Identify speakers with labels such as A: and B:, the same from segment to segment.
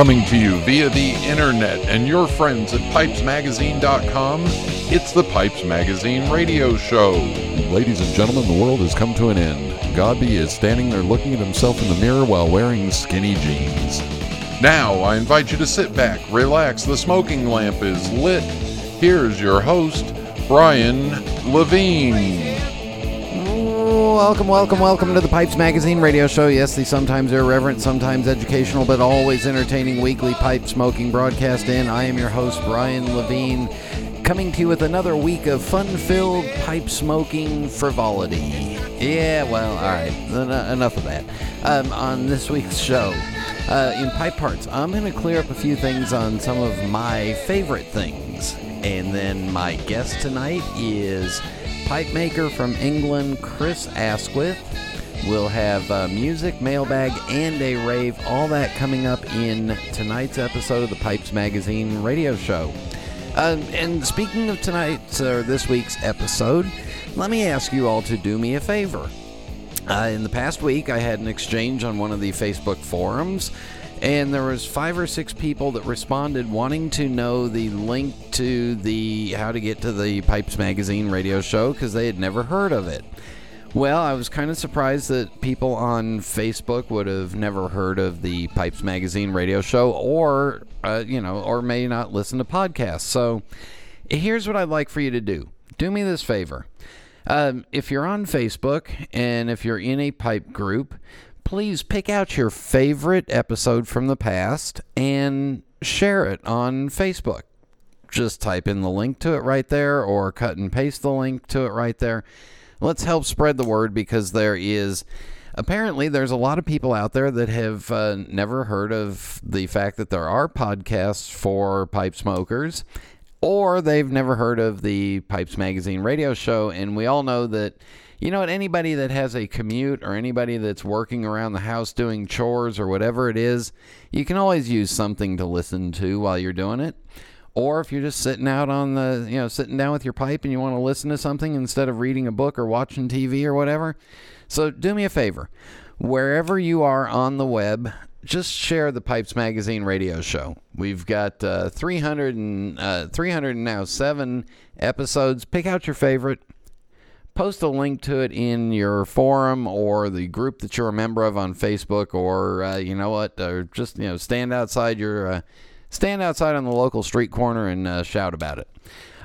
A: Coming to you via the internet and your friends at pipesmagazine.com, it's the Pipes Magazine radio show.
B: Ladies and gentlemen, the world has come to an end. Godbee is standing there looking at himself in the mirror while wearing skinny jeans.
A: Now, I invite you to sit back, relax, the smoking lamp is lit. Here's your host, Brian Levine.
C: Welcome, welcome, welcome to the Pipes Magazine radio show. Yes, the sometimes irreverent, sometimes educational, but always entertaining weekly pipe smoking broadcast in. I am your host, Brian Levine, coming to you with another week of fun filled pipe smoking frivolity. Yeah, well, all right, en- enough of that. Um, on this week's show, uh, in Pipe Parts, I'm going to clear up a few things on some of my favorite things. And then my guest tonight is pipe maker from England, Chris Askwith. We'll have uh, music, mailbag, and a rave. All that coming up in tonight's episode of the Pipes Magazine radio show. Um, and speaking of tonight's or this week's episode, let me ask you all to do me a favor. Uh, in the past week, I had an exchange on one of the Facebook forums, and there was five or six people that responded wanting to know the link to the how to get to the Pipes Magazine radio show because they had never heard of it. Well, I was kind of surprised that people on Facebook would have never heard of the Pipes Magazine radio show, or uh, you know, or may not listen to podcasts. So, here's what I'd like for you to do: do me this favor. Um, if you're on Facebook and if you're in a pipe group, please pick out your favorite episode from the past and share it on Facebook. Just type in the link to it right there or cut and paste the link to it right there. Let's help spread the word because there is apparently there's a lot of people out there that have uh, never heard of the fact that there are podcasts for pipe smokers or they've never heard of the Pipes Magazine radio show. And we all know that, you know what, anybody that has a commute or anybody that's working around the house doing chores or whatever it is, you can always use something to listen to while you're doing it. Or if you're just sitting out on the, you know, sitting down with your pipe and you want to listen to something instead of reading a book or watching TV or whatever. So do me a favor. Wherever you are on the web, just share the Pipes Magazine radio show. We've got uh, 300 and uh, 300 and now seven episodes. Pick out your favorite. Post a link to it in your forum or the group that you're a member of on Facebook, or uh, you know what, or just you know stand outside your uh, stand outside on the local street corner and uh, shout about it.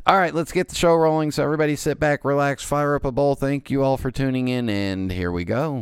C: All right, let's get the show rolling. So everybody, sit back, relax, fire up a bowl. Thank you all for tuning in, and here we go.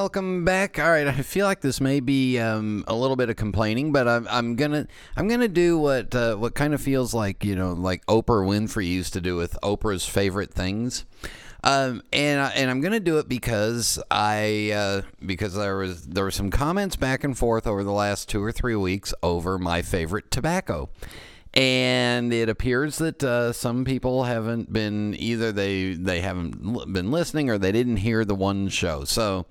C: Welcome back. All right, I feel like this may be um, a little bit of complaining, but I'm, I'm gonna I'm gonna do what uh, what kind of feels like you know like Oprah Winfrey used to do with Oprah's favorite things. Um, and I, and I'm gonna do it because I uh, because there was there were some comments back and forth over the last two or three weeks over my favorite tobacco, and it appears that uh, some people haven't been either they they haven't been listening or they didn't hear the one show. So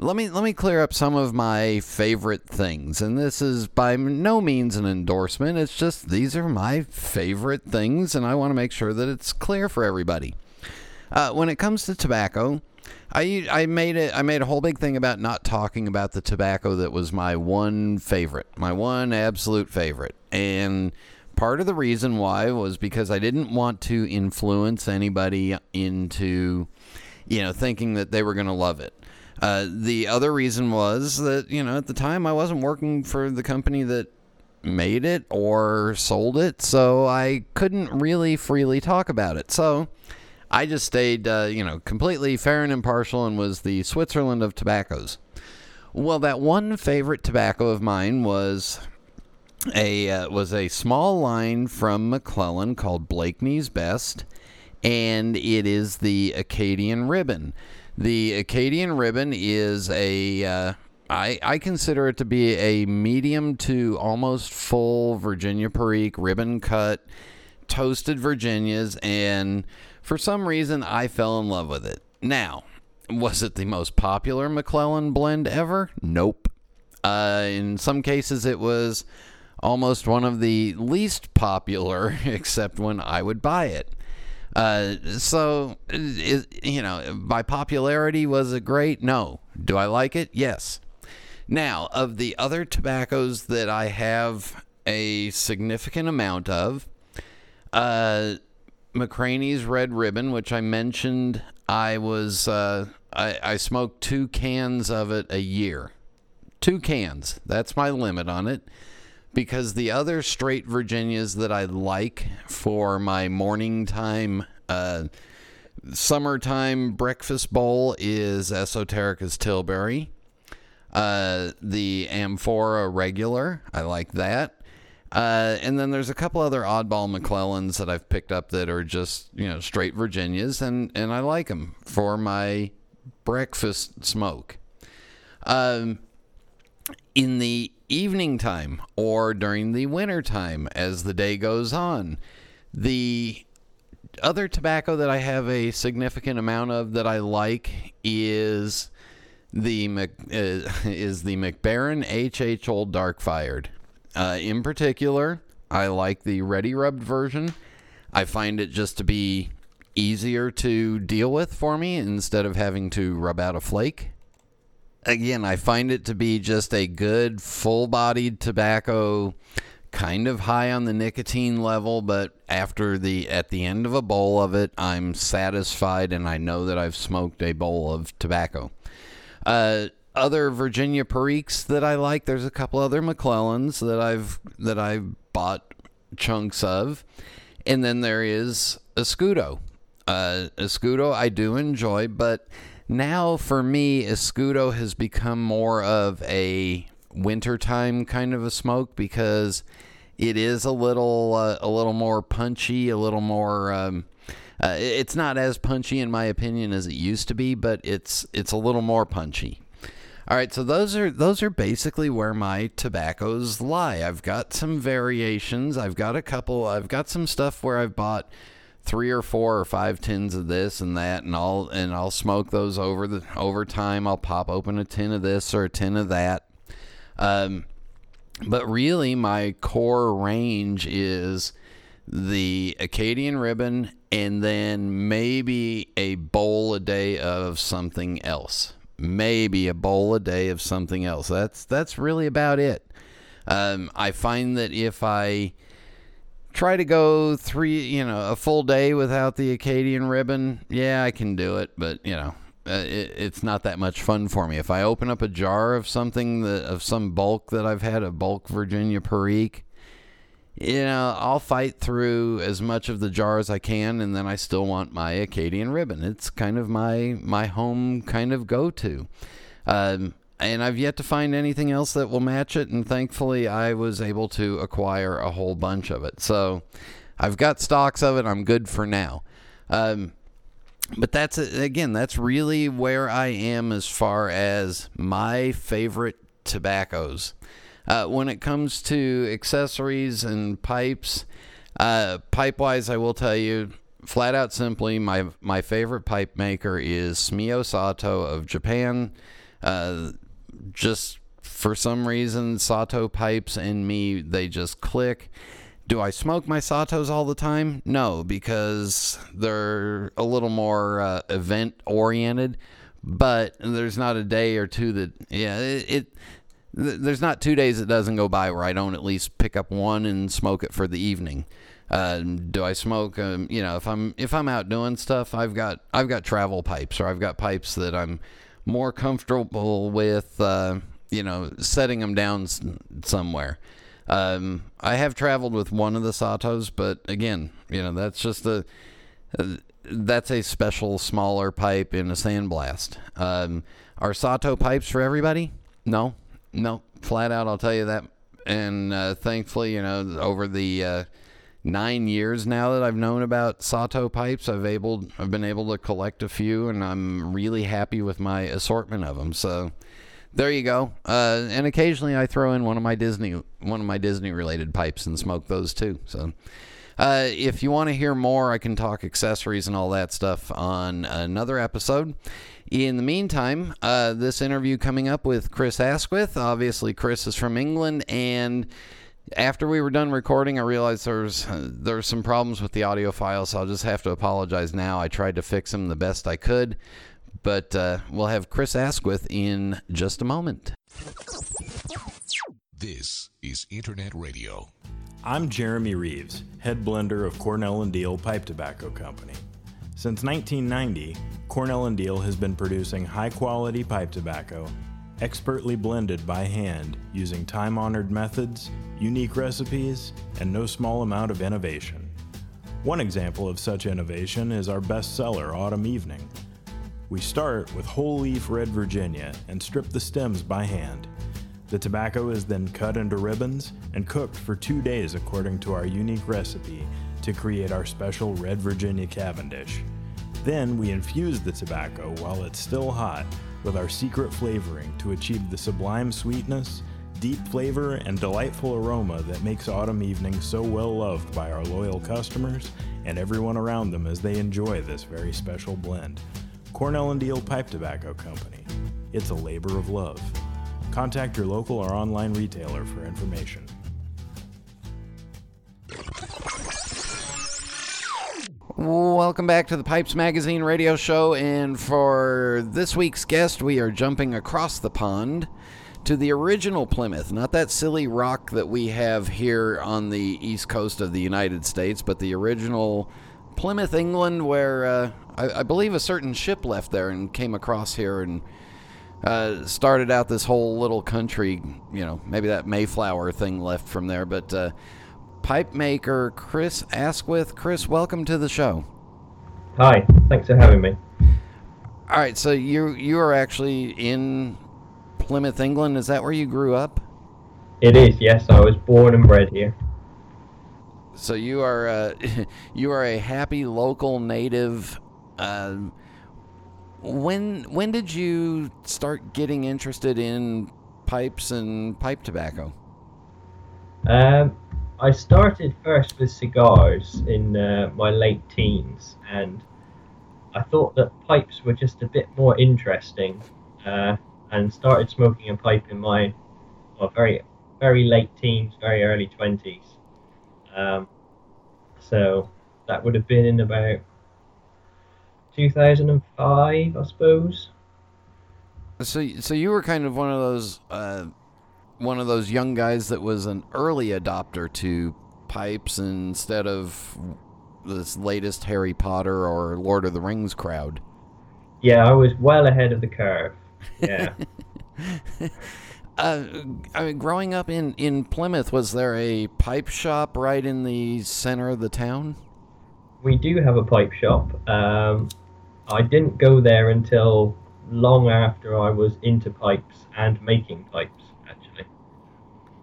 C: let me let me clear up some of my favorite things, and this is by no means an endorsement. It's just these are my favorite things, and I want to make sure that it's clear for everybody. Uh, when it comes to tobacco, I I made it I made a whole big thing about not talking about the tobacco that was my one favorite, my one absolute favorite, and part of the reason why was because I didn't want to influence anybody into, you know, thinking that they were going to love it. Uh, the other reason was that you know at the time I wasn't working for the company that made it or sold it, so I couldn't really freely talk about it. So I just stayed, uh, you know, completely fair and impartial and was the Switzerland of tobaccos. Well, that one favorite tobacco of mine was a uh, was a small line from McClelland called Blakeney's Best, and it is the Acadian Ribbon. The Acadian Ribbon is a uh, I, I consider it to be a medium to almost full Virginia Perique ribbon cut, toasted Virginias, and for some reason I fell in love with it. Now, was it the most popular McClelland blend ever? Nope. Uh, in some cases, it was almost one of the least popular, except when I would buy it. Uh, so, you know, by popularity, was it great? No. Do I like it? Yes. Now, of the other tobaccos that I have a significant amount of, uh, McCranie's Red Ribbon, which I mentioned, I was uh, I, I smoked two cans of it a year. Two cans. That's my limit on it because the other straight Virginias that I like for my morning time, uh, summertime breakfast bowl is Esoterica's Tilbury. Uh, the Amphora regular, I like that. Uh, and then there's a couple other oddball McClellands that I've picked up that are just you know straight Virginias, and and I like them for my breakfast smoke. Um, in the evening time or during the winter time as the day goes on. The other tobacco that I have a significant amount of that I like is the uh, is the Mac Baren HH Old Dark Fired. Uh, in particular, I like the ready rubbed version. I find it just to be easier to deal with for me instead of having to rub out a flake again, I find it to be just a good full bodied tobacco, kind of high on the nicotine level, but after the at the end of a bowl of it, I'm satisfied and I know that I've smoked a bowl of tobacco. Uh, other Virginia Periques that I like, there's a couple other McClellands that I've that I've bought chunks of, and then there is Escudo. Uh, Escudo I do enjoy, but now for me, Escudo has become more of a wintertime kind of a smoke because it is a little uh, a little more punchy, a little more. Um, uh, it's not as punchy in my opinion as it used to be, but it's it's a little more punchy. All right, so those are those are basically where my tobaccos lie. I've got some variations. I've got a couple. I've got some stuff where I've bought three or four or five tins of this and that and I'll and I'll smoke those over the over time. I'll pop open a tin of this or a tin of that. Um, but really my core range is the Acadian ribbon and then maybe a bowl a day of something else. Maybe a bowl a day of something else. That's that's really about it. Um, I find that if I try to go three, you know, a full day without the Acadian ribbon. Yeah, I can do it, but you know, uh, it, it's not that much fun for me. If I open up a jar of something that of some bulk that I've had, a bulk Virginia Perique, you know, I'll fight through as much of the jar as I can, and then I still want my Acadian ribbon. It's kind of my my home kind of go to. Um, and I've yet to find anything else that will match it. And thankfully, I was able to acquire a whole bunch of it. So I've got stocks of it. I'm good for now. Um, but that's again, that's really where I am as far as my favorite tobaccos. Uh, when it comes to accessories and pipes, uh, pipe wise, I will tell you flat out simply, my my favorite pipe maker is Sumio Sato of Japan. Uh, just for some reason, Sato pipes and me, they just click. Do I smoke my Satos all the time? No, because they're a little more uh, event oriented. But there's not a day or two that, yeah, it, it there's not two days that doesn't go by where I don't at least pick up one and smoke it for the evening. Uh, do I smoke? Um, you know, if I'm if I'm out doing stuff, I've got I've got travel pipes or I've got pipes that I'm more comfortable with, uh, you know, setting them down s- somewhere. Um, I have traveled with one of the Satos, but again, you know, that's just a uh, that's a special smaller pipe in a sandblast. Um, are Sato pipes for everybody? No, no, flat out. I'll tell you that. and uh, thankfully, you know, over the uh, nine years now that I've known about Sato pipes, I've able I've been able to collect a few, and I'm really happy with my assortment of them. So there you go. Uh, and occasionally I throw in one of my Disney one of my Disney related pipes and smoke those too. So. Uh, if you want to hear more, I can talk accessories and all that stuff on another episode. In the meantime, uh, this interview coming up with Chris Askwith. Obviously, Chris is from England, and after we were done recording, I realized there's uh, there's some problems with the audio file, so I'll just have to apologize now. I tried to fix them the best I could, but uh, we'll have Chris Askwith in just a moment.
D: This is Internet Radio.
E: I'm Jeremy Reeves, head blender of Cornell and Diehl Pipe Tobacco Company. Since 1990, Cornell and Diehl has been producing high-quality pipe tobacco, expertly blended by hand using time-honored methods, unique recipes, and no small amount of innovation. One example of such innovation is our bestseller Autumn Evening. We start with whole leaf red Virginia and strip the stems by hand. The tobacco is then cut into ribbons and cooked for two days according to our unique recipe to create our special Red Virginia Cavendish. Then we infuse the tobacco while it's still hot with our secret flavoring to achieve the sublime sweetness, deep flavor, and delightful aroma that makes Autumn evenings so well loved by our loyal customers and everyone around them as they enjoy this very special blend. Cornell and Diehl Pipe Tobacco Company. It's a labor of love. Contact your local or online retailer for information.
C: Welcome back to the Pipes Magazine radio show. And for this week's guest, we are jumping across the pond to the original Plymouth, not that silly rock that we have here on the east coast of the United States, but the original Plymouth, England, where uh, I, I, believe a certain ship left there and came across here and uh, started out this whole little country. You know, maybe that Mayflower thing left from there, but. Uh, pipe maker Chris Askwith. Chris, welcome to the show.
F: Hi, thanks for having me.
C: All right, so you you are actually in Plymouth, England. Is that where you grew up?
F: It is. Yes, I was born and bred here.
C: So you are uh, you are a happy local native. Uh, when when did you start getting interested in pipes and pipe tobacco?
F: Um, I started first with cigars in uh, my late teens, and I thought that pipes were just a bit more interesting, uh, and started smoking a pipe in my well, very very late teens, very early twenties. Um, so that would have been in about 2005, I suppose.
C: So, so you were kind of one of those uh, one of those young guys that was an early adopter to pipes instead of this latest Harry Potter or Lord of the Rings crowd.
F: Yeah, I was well ahead of the curve. Yeah.
C: uh, I mean, growing up in, in Plymouth, was there a pipe shop right in the center of the town?
F: We do have a pipe shop. Um, I didn't go there until long after I was into pipes and making pipes. Actually.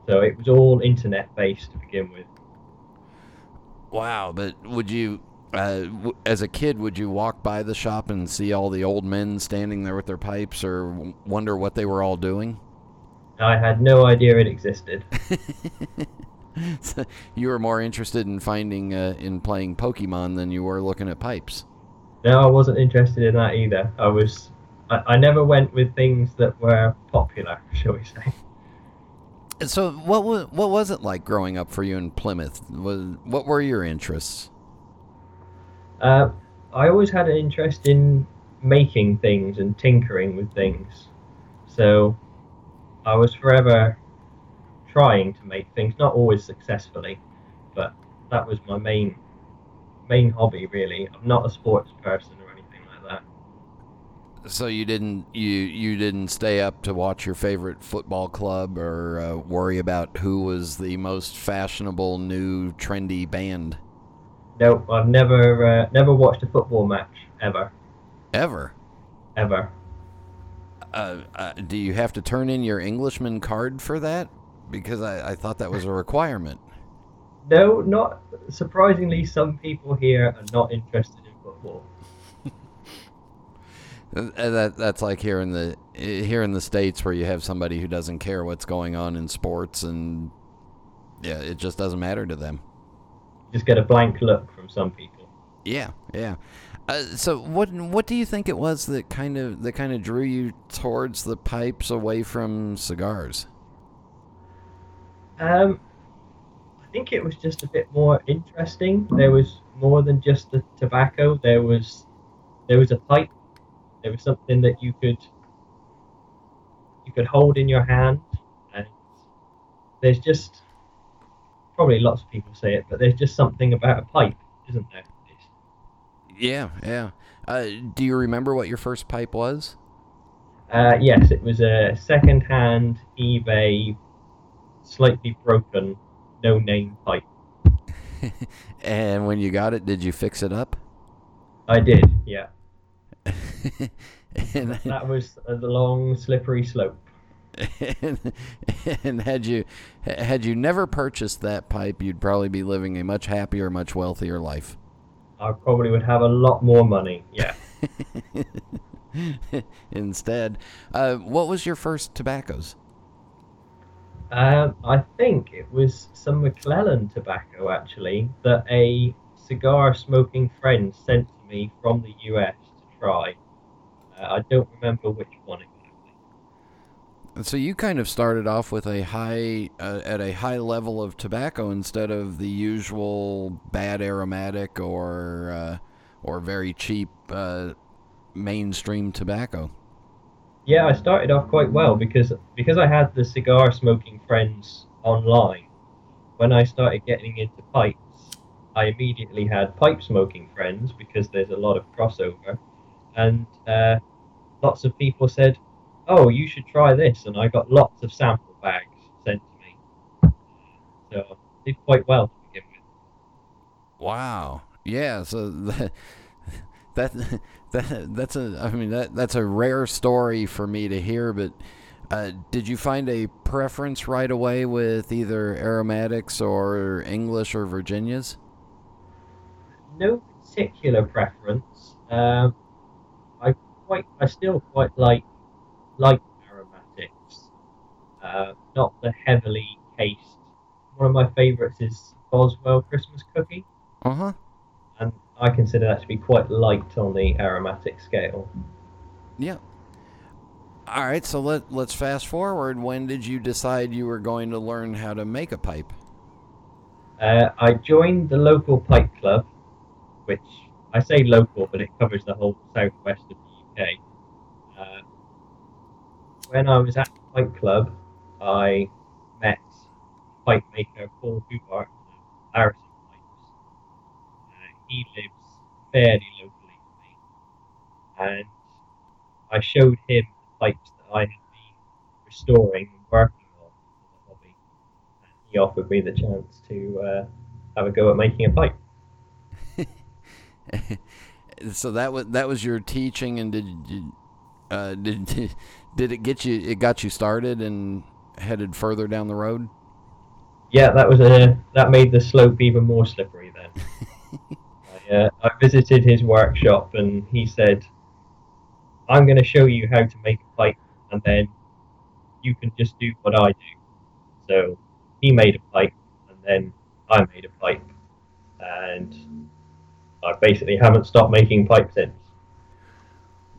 F: So it was all internet based to begin with.
C: Wow, but would you, uh, w- as a kid, would you walk by the shop and see all the old men standing there with their pipes, or wonder what they were all doing?
F: I had no idea it existed.
C: so you were more interested in finding uh, in playing Pokemon than you were looking at pipes.
F: No, I wasn't interested in that either. I was, I, I never went with things that were popular, shall we say.
C: So what was what was it like growing up for you in Plymouth? Was what were your interests?
F: Uh, I always had an interest in making things and tinkering with things. So I was forever trying to make things, not always successfully, but that was my main main hobby really. I'm not a sports person or anything like that.
C: so you didn't you you didn't stay up to watch your favorite football club or uh, worry about who was the most fashionable new trendy band.
F: No, I've never uh, never watched a football match ever.
C: Ever.
F: Ever.
C: Uh, uh, do you have to turn in your Englishman card for that? because I, I thought that was a requirement.
F: No, not surprisingly. Some people here are not interested in football.
C: Uh, That that's like here in the here in the states where you have somebody who doesn't care what's going on in sports and yeah, it just doesn't matter to them.
F: Just get a blank look from some people.
C: Yeah, yeah. Uh, so what what do you think it was that kind of that kind of drew you towards the pipes away from cigars?
F: Um, I think it was just a bit more interesting. There was more than just the tobacco. There was there was a pipe. There was something that you could you could hold in your hand, and there's just probably lots of people say it, but there's just something about a pipe, isn't there? It's,
C: Yeah, yeah. Uh, do you remember what your first pipe was?
F: Uh, yes, it was a second-hand eBay, slightly broken, no-name pipe.
C: And when you got it, did you fix it up?
F: I did, yeah.
C: and,
F: That was a long, slippery slope.
C: And, and had you had you never purchased that pipe, you'd probably be living a much happier, much wealthier life.
F: I probably would have a lot more money. Yeah.
C: Instead, uh, what was your first tobaccos?
F: Um, I think it was some McClelland tobacco actually that a cigar smoking friend sent to me from the US to try. Uh, I don't remember which one exactly.
C: So you kind of started off with a high uh, at a high level of tobacco instead of the usual bad aromatic or uh, or very cheap uh, mainstream tobacco.
F: Yeah, I started off quite well because because I had the cigar smoking friends online. When I started getting into pipes, I immediately had pipe smoking friends because there's a lot of crossover, and uh, lots of people said, "Oh, you should try this," and I got lots of sample bags sent to me. So I did quite well to begin with.
C: Wow. Yeah. So that that, that that's a I mean that that's a rare story for me to hear. But uh, did you find a preference right away with either aromatics or English or Virginias?
F: no particular preference. Um, I quite, I still quite like light aromatics, uh, not the heavily cased. One of my favourites is Boswell Christmas Cookie,
C: Uh huh.
F: and I consider that to be quite light on the aromatic scale.
C: Yeah. All right. So let let's fast forward. When did you decide you were going to learn how to make a pipe?
F: Uh, I joined the local pipe club, which I say local, but it covers the whole southwest of the UK. Uh, when I was at pipe club, I met pipe maker Paul Hubart of Harrison Pipes. Uh, he lives fairly locally to me, and I showed him the pipes that I had been restoring and working on for the hobby and he offered me the chance to uh, have a go at making a pipe.
C: so that was that was your teaching, and did you, uh, did did it get you? It got you started and headed further down the road.
F: Yeah, that was a that made the slope even more slippery. Then I, uh, I visited his workshop, and he said, "I'm going to show you how to make a pipe, and then you can just do what I do." So he made a pipe, and then I made a pipe, and I basically haven't stopped making pipes since.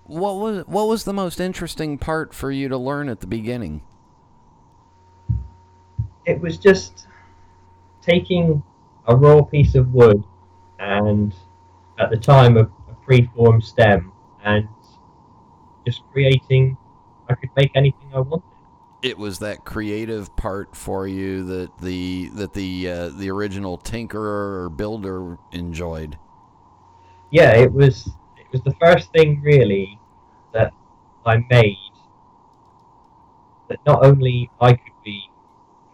C: What was what was the most interesting part for you to learn at the beginning?
F: it was just taking a raw piece of wood and at the time a, a preformed stem and just creating I could make anything I wanted.
C: It was that creative part for you that the that the uh, the original tinkerer or builder enjoyed.
F: Yeah, it was it was the first thing really that I made that not only I could be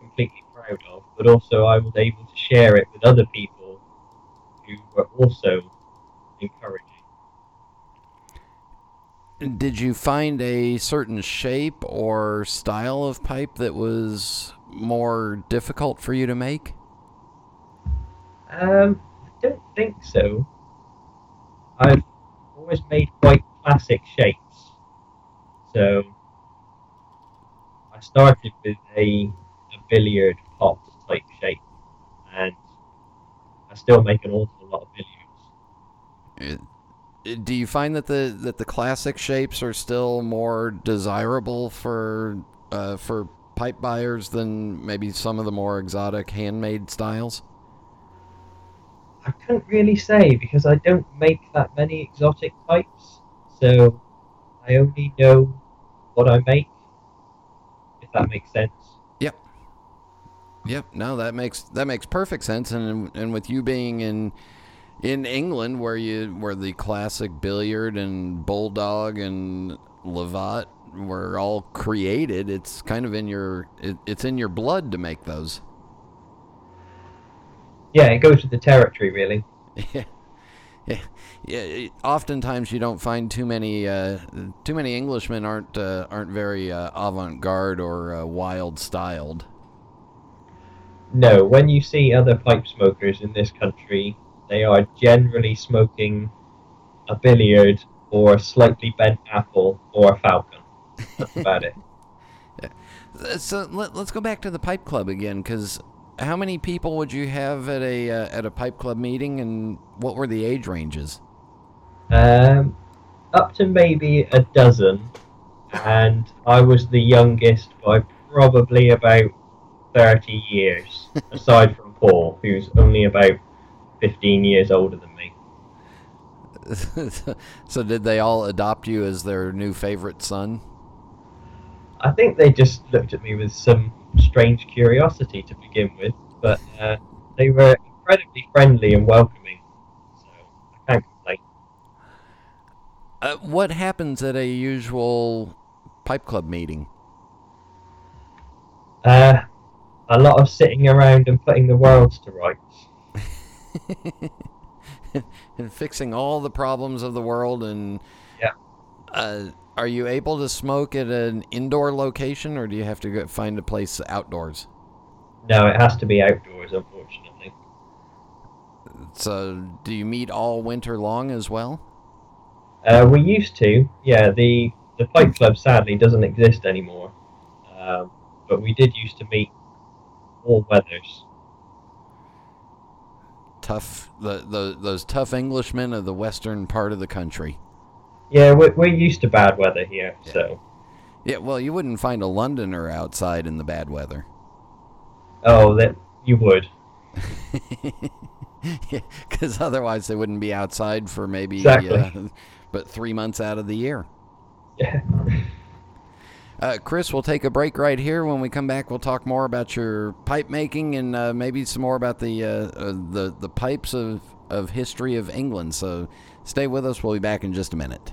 F: completely proud of, but also I was able to share it with other people who were also encouraging.
C: Did you find a certain shape or style of pipe that was more difficult for you to make?
F: Um, I don't think so. I've always made quite classic shapes. So I started with a, a billiard pot type shape, and I still make an awful lot of billiards.
C: Uh, Do you find that the that the classic shapes are still more desirable for uh, for pipe buyers than maybe some of the more exotic handmade styles?
F: I couldn't really say because I don't make that many exotic pipes, so I only know what I make. If that makes sense.
C: Yep. Yep. No, that makes that makes perfect sense. And and with you being in in England, where you where the classic billiard and bulldog and Lovat were all created, it's kind of in your it, it's in your blood to make those.
F: Yeah, it goes with the territory, really.
C: yeah. Yeah, yeah. Oftentimes, you don't find too many uh, too many Englishmen aren't uh, aren't very uh, avant-garde or uh, wild styled.
F: No, when you see other pipe smokers in this country, they are generally smoking a billiard or a slightly bent apple or a falcon. That's about it.
C: Uh, So let, let's go back to the pipe club again, because how many people would you have at a uh, at a pipe club meeting, and what were the age ranges?
F: Um, up to maybe a dozen, and I was the youngest by probably about 30 years, aside from Paul, who's only about 15 years older than me.
C: so did they all adopt you as their new favorite son?
F: I think they just looked at me with some strange curiosity to begin with, but uh, they were incredibly friendly and welcoming, so I can't complain.
C: Uh, what happens at a usual pipe club meeting?
F: Uh, a lot of sitting around and putting the world to rights.
C: and fixing all the problems of the world and. Uh, are you able to smoke at an indoor location or do you have to go find a place outdoors
F: No, it has to be outdoors, unfortunately.
C: so do you meet all winter long as well
F: Uh, we used to, yeah. The the pipe club sadly doesn't exist anymore, um, but we did used to meet all weathers.
C: tough the, the those tough englishmen of the western part of the country
F: Yeah, we're, we're used to bad weather here,
C: Yeah.
F: so
C: yeah well you wouldn't find a londoner outside in the bad weather
F: oh, that you would.
C: because otherwise they wouldn't be outside for maybe
F: Exactly.
C: uh, but three months out of the year
F: Yeah.
C: Uh, Chris, we'll take a break right here. When we come back, we'll talk more about your pipe making and uh, maybe some more about the uh, uh, the the pipes of of history of England. So stay with us. We'll be back in just a minute.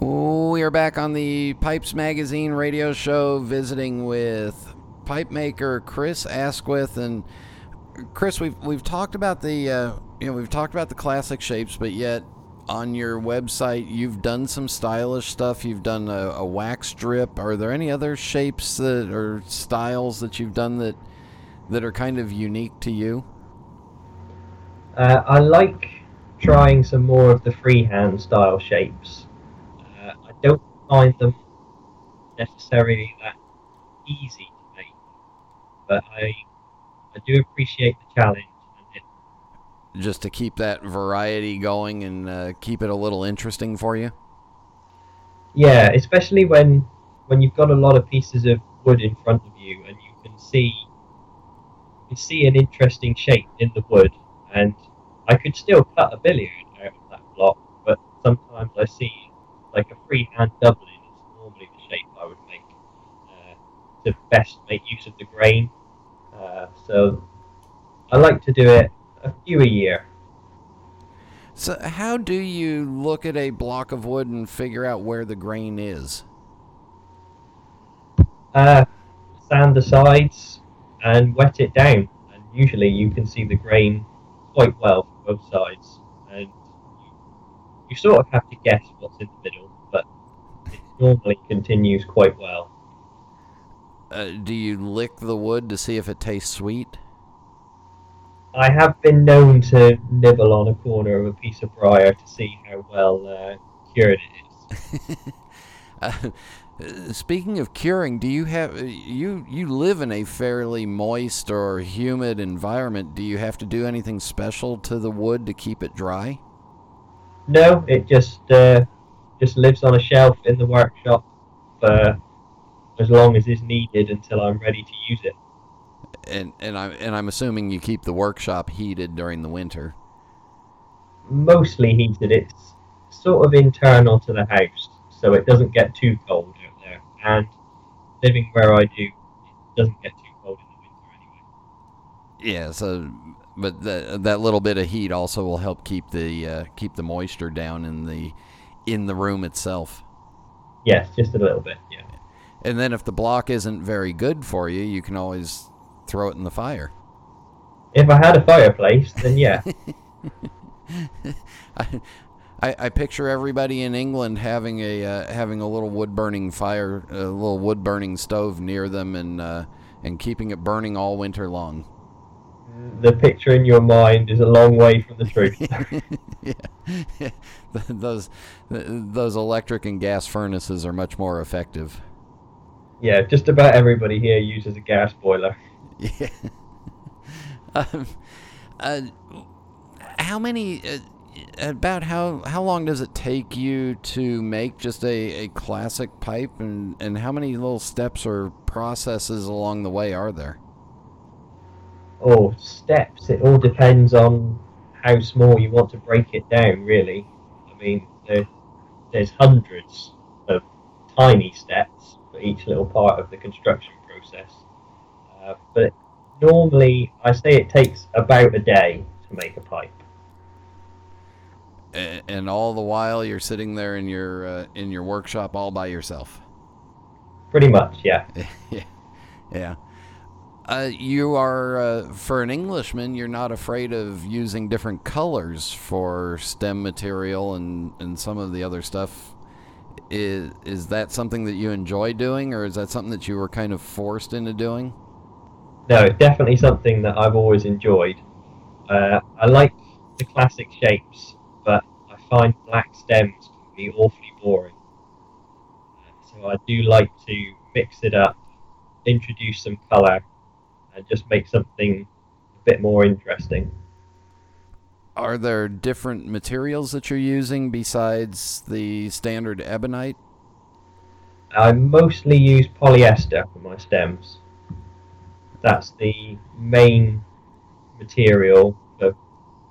C: We are back on the Pipes Magazine radio show, visiting with pipe maker Chris Askwith. And Chris, we've we've talked about the uh, you know we've talked about the classic shapes, but yet on your website you've done some stylish stuff. You've done a, a wax drip. Are there any other shapes that or styles that you've done that that are kind of unique to you?
F: Uh, I like trying some more of the freehand style shapes. Don't find them necessarily that easy to make, but I I do appreciate the challenge.
C: Just to keep that variety going and uh, keep it a little interesting for you.
F: yeah, especially when when you've got a lot of pieces of wood in front of you and you can see you see an interesting shape in the wood, and I could still cut a billiard out of that block, but sometimes I see like a freehand doubling is normally the shape I would make uh, to best make use of the grain. Uh, so I like to do it a few a year.
C: So, how do you look at a block of wood and figure out where the grain is?
F: Uh, sand the sides and wet it down, and usually you can see the grain quite well from both sides. And you, you sort of have to guess what's in the middle, normally continues quite well.
C: Uh, do you lick the wood to see if it tastes sweet?
F: I have been known to nibble on a corner of a piece of briar to see how well uh, cured it is.
C: Uh, speaking of curing, do you have you you live in a fairly moist or humid environment? Do you have to do anything special to the wood to keep it dry?
F: No, it just uh, just lives on a shelf in the workshop for as long as is needed until I'm ready to use it.
C: And and I'm and I'm assuming you keep the workshop heated during the winter.
F: Mostly heated. It's sort of internal to the house, so it doesn't get too cold out there. And living where I do, it doesn't get too cold in the winter anyway.
C: Yeah. So, but that that little bit of heat also will help keep the uh, keep the moisture down in the in the room itself.
F: Yes, just a little bit. Yeah.
C: And then if the block isn't very good for you, you can always throw it in the fire.
F: If I had a fireplace, then yeah.
C: I, I, I picture everybody in England having a uh, having a little wood burning fire, a little wood burning stove near them, and uh, and keeping it burning all winter long.
F: The picture in your mind is a long way from the truth.
C: yeah, those those electric and gas furnaces are much more effective.
F: yeah, just about everybody here uses a gas boiler.
C: Yeah. um, uh, how many? Uh, about how how long does it take you to make just a, a classic pipe, and and how many little steps or processes along the way are there?
F: Oh, steps. It all depends on how small you want to break it down, really. I mean, there, there's hundreds of tiny steps for each little part of the construction process. Uh, but normally, I say it takes about a day to make a pipe.
C: And all the while you're sitting there in your uh, in your workshop all by yourself.
F: Pretty much, yeah.
C: yeah, yeah. Uh, you are uh, for an Englishman. You're not afraid of using different colors for stem material and and some of the other stuff. Is is that something that you enjoy doing, or is that something that you were kind of forced into doing?
F: No, it's definitely something that I've always enjoyed. Uh, I like the classic shapes, but I find black stems can be awfully boring. So I do like to mix it up, introduce some colour, and just make something a bit more interesting.
C: Are there different materials that you're using besides the standard ebonite?
F: I mostly use polyester for my stems. That's the main material for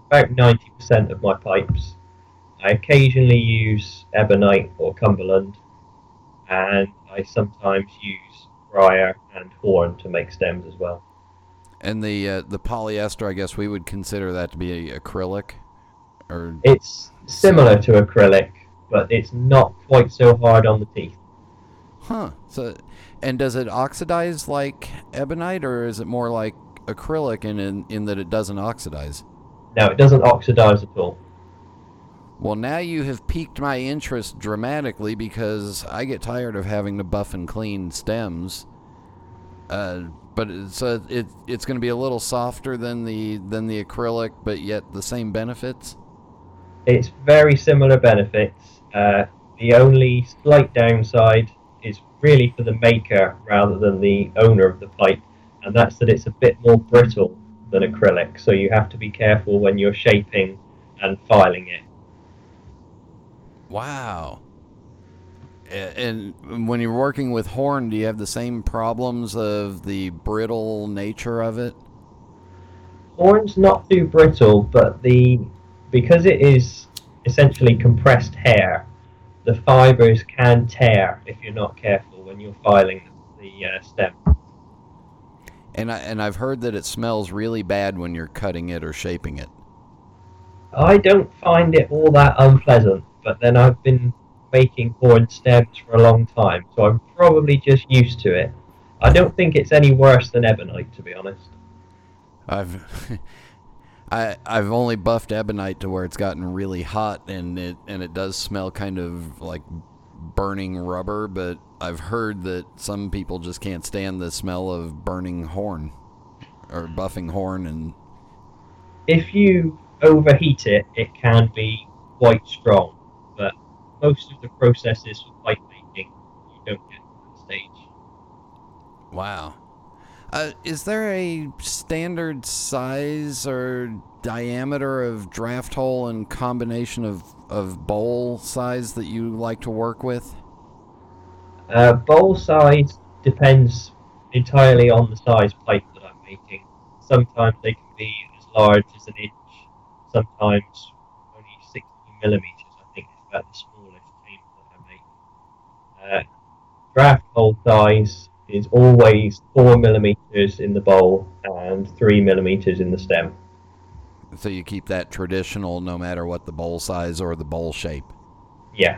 F: about 90% of my pipes. I occasionally use ebonite or cumberland, and I sometimes use briar and horn to make stems as well.
C: And the uh, the polyester, I guess we would consider that to be acrylic, or
F: It's similar to acrylic, but it's not quite so hard on the teeth.
C: Huh. So, and does it oxidize like ebonite, or is it more like acrylic in in, in that it doesn't oxidize?
F: No, it doesn't oxidize at all.
C: Well, now you have piqued my interest dramatically because I get tired of having to buff and clean stems. Uh, but it's uh, it it's going to be a little softer than the than the acrylic, but yet the same benefits.
F: It's very similar benefits. Uh, the only slight downside is really for the maker rather than the owner of the pipe, and that's that it's a bit more brittle than acrylic. So you have to be careful when you're shaping and filing it.
C: Wow. And when you're working with horn, do you have the same problems of the brittle nature of it?
F: Horn's not too brittle, but the because it is essentially compressed hair, the fibers can tear if you're not careful when you're filing the uh, stem.
C: And I and I've heard that it smells really bad when you're cutting it or shaping it.
F: I don't find it all that unpleasant, but then I've been making horn stems for a long time, so I'm probably just used to it. I don't think it's any worse than ebonite, to be honest.
C: I've I I've only buffed ebonite to where it's gotten really hot and it and it does smell kind of like burning rubber, but I've heard that some people just can't stand the smell of burning horn or buffing horn and
F: If you overheat it, it can be quite strong, most of the processes for pipe making, you don't get to that stage.
C: wow. Uh, is there a standard size or diameter of draft hole and combination of, of bowl size that you like to work with?
F: Uh, bowl size depends entirely on the size pipe that I'm making. Sometimes they can be as large as an inch, sometimes only 60 millimeters, I think is about the smallest table that I make. Uh, draft hole size is always 4 millimeters in the bowl and 3 millimeters in the stem.
C: So you keep that traditional no matter what the bowl size or the bowl shape.
F: Yeah.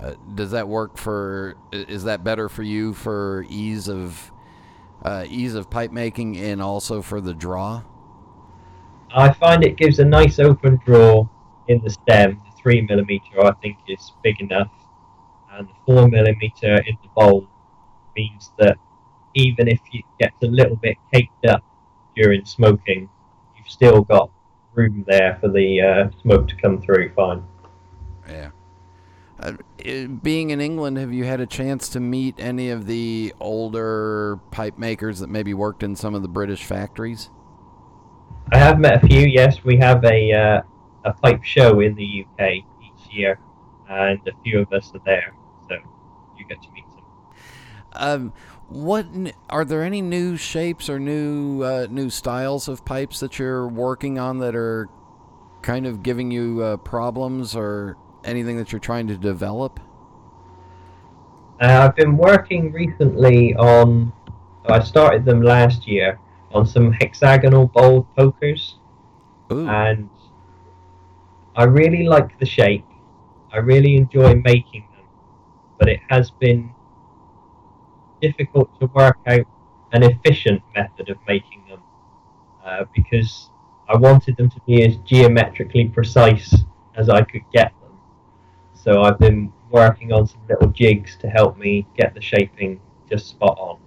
C: Uh, does that work for? Is that better for you for ease of uh, ease of pipe making and also for the draw?
F: I find it gives a nice open draw in the stem. The three millimeter I think is big enough, and the four millimeter in the bowl means that even if it gets a little bit caked up during smoking, you've still got room there for the uh, smoke to come through fine.
C: Yeah. Uh, being in England, have you had a chance to meet any of the older pipe makers that maybe worked in some of the British factories?
F: I have met a few. Yes, we have a uh, a pipe show in the UK each year, and a few of us are there, so you get to meet some.
C: Um, what are there any new shapes or new uh, new styles of pipes that you're working on that are kind of giving you uh, problems or anything that you're trying to develop?
F: Uh, I've been working recently on. I started them last year on some hexagonal bowl pokers,
C: Ooh,
F: and I really like the shape. I really enjoy making them, but it has been difficult to work out an efficient method of making them uh, because I wanted them to be as geometrically precise as I could get them. So I've been working on some little jigs to help me get the shaping just spot on.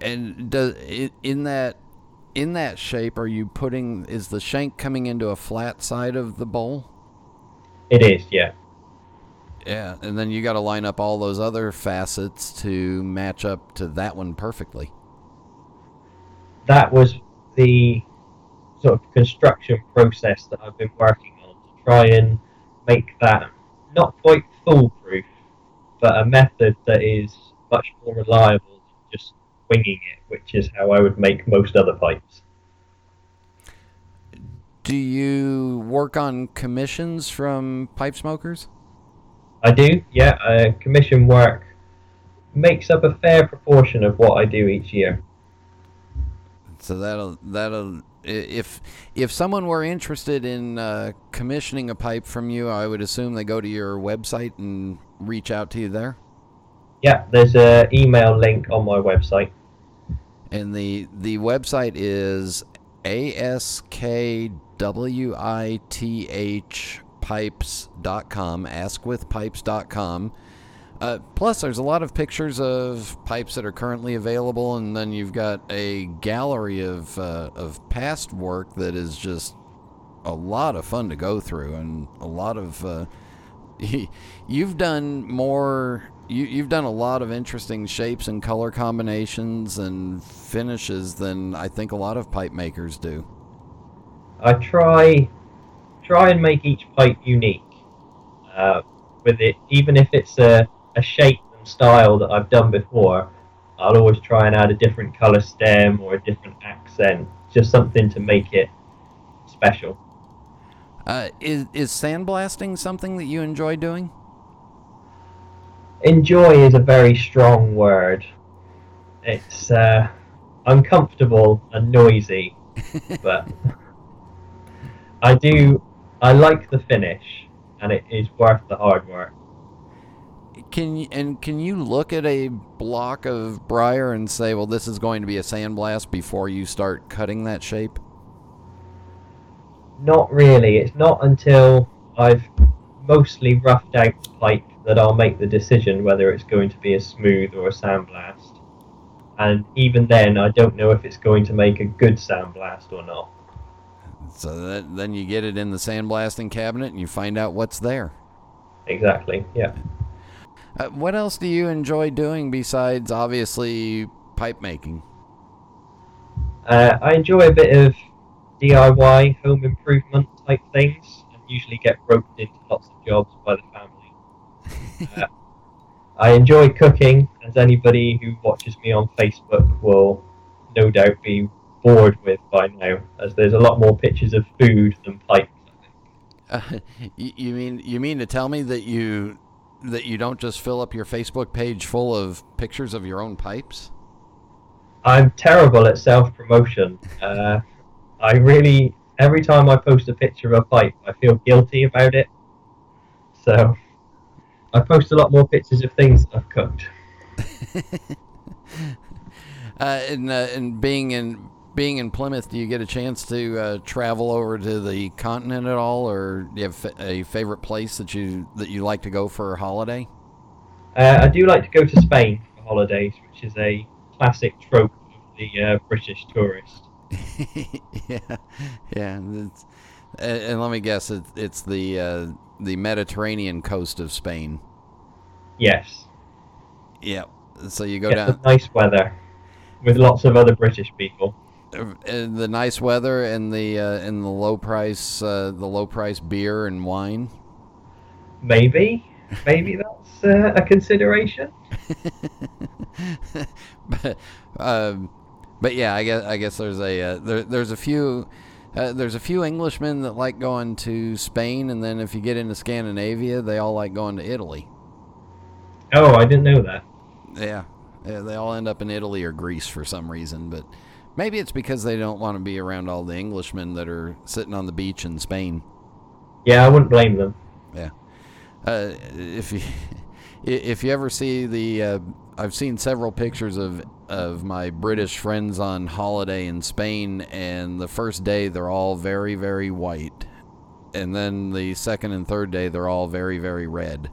C: and does in that in that shape are you putting is the shank coming into a flat side of the bowl?
F: It is, yeah.
C: Yeah, and then you got to line up all those other facets to match up to that one perfectly.
F: That was the sort of construction process that I've been working on to try and make that not quite foolproof, but a method that is much more reliable than just winging it, which is how I would make most other pipes.
C: Do you work on commissions from pipe smokers?
F: I do, yeah. Uh, commission work makes up a fair proportion of what I do each year.
C: So that'll that'll if if someone were interested in uh, commissioning a pipe from you, I would assume they go to your website and reach out to you there.
F: Yeah, there's a email link on my website.
C: And the the website is askwith pipes.com, askwithpipes.com. Uh, plus, there's a lot of pictures of pipes that are currently available, and then you've got a gallery of uh, of past work that is just a lot of fun to go through, and a lot of uh, you've done more. You, you've done a lot of interesting shapes and color combinations and finishes than I think a lot of pipe makers do.
F: I try try and make each pipe unique uh, with it, even if it's a, a shape and style that I've done before. I'll always try and add a different color stem or a different accent, just something to make it special.
C: Uh, is is sandblasting something that you enjoy doing?
F: Enjoy is a very strong word. It's uh, uncomfortable and noisy, but I do. I like the finish, and it is worth the hard work.
C: Can you, and can you look at a block of briar and say, "Well, this is going to be a sandblast" before you start cutting that shape?
F: Not really. It's not until I've mostly roughed out the pipe that I'll make the decision whether it's going to be a smooth or a sandblast. And even then, I don't know if it's going to make a good sandblast or not.
C: So that, then you get it in the sandblasting cabinet and you find out what's there.
F: Exactly. Yeah.
C: Uh, what else do you enjoy doing besides obviously pipe making?
F: Uh, I enjoy a bit of DIY home improvement type things, and usually get roped into lots of jobs by the family. uh, I enjoy cooking, as anybody who watches me on Facebook will no doubt be bored with by now, as there's a lot more pictures of food than pipes.
C: Uh, you, mean you mean to tell me that you that you don't just fill up your Facebook page full of pictures of your own pipes?
F: I'm terrible at self promotion. Uh, I really, every time I post a picture of a pipe, I feel guilty about it. So I post a lot more pictures of things I've cooked.
C: uh, and, uh, and being in being in Plymouth, do you get a chance to uh, travel over to the continent at all, or do you have a favorite place that you that you like to go for a holiday?
F: Uh, I do like to go to Spain for holidays, which is a classic trope of the uh, British tourist.
C: yeah, yeah. And, and, let me guess, it, it's the uh, the Mediterranean coast of Spain.
F: Yes.
C: Yep. So you go
F: Get
C: down.
F: nice weather with lots of other British people.
C: The nice weather and the uh, and the low price uh, the low price beer and wine.
F: Maybe, maybe that's uh, a consideration.
C: but, um, but yeah, I guess I guess there's a uh, there, there's a few. Uh, there's a few Englishmen that like going to Spain, and then if you get into Scandinavia, they all like going to Italy.
F: Oh, I didn't know that.
C: Yeah, yeah they all end up in Italy or Greece for some reason, but Maybe it's because they don't want to be around all the Englishmen that are sitting on the beach in Spain.
F: Yeah, I wouldn't blame them.
C: Yeah. Uh, if you if you ever see the, uh, I've seen several pictures of of my British friends on holiday in Spain, and the first day they're all very very white, and then the second and third day they're all very very red.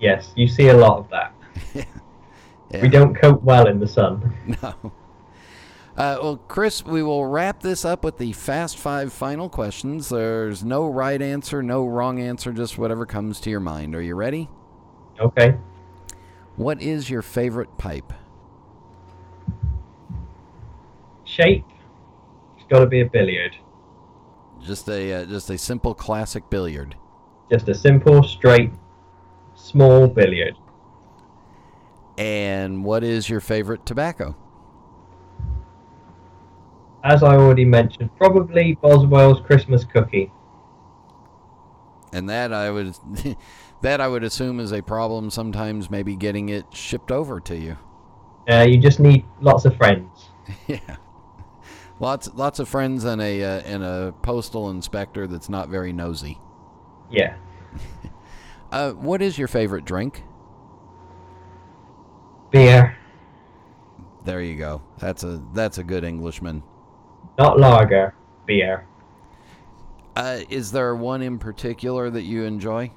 F: Yes, you see a lot of that. yeah. We don't cope well in the sun.
C: No. Uh, well, Chris, we will wrap this up with the fast five final questions. There's no right answer, no wrong answer, just whatever comes to your mind. Are you ready?
F: Okay.
C: What is your favorite pipe?
F: Shape. It's got to be a billiard.
C: Just a uh, just a simple classic billiard.
F: Just a simple, straight, small billiard.
C: And what is your favorite tobacco?
F: As I already mentioned, probably Boswell's Christmas cookie.
C: And that I would that I would assume is a problem sometimes maybe getting it shipped over to you.
F: Uh, you just need lots of friends.
C: yeah. Lots lots of friends and a uh, and a postal inspector that's not very nosy.
F: Yeah.
C: uh, what is your favorite drink?
F: Beer.
C: There you go. That's a that's a good Englishman.
F: Not lager, beer.
C: Uh, is there one in particular that you enjoy?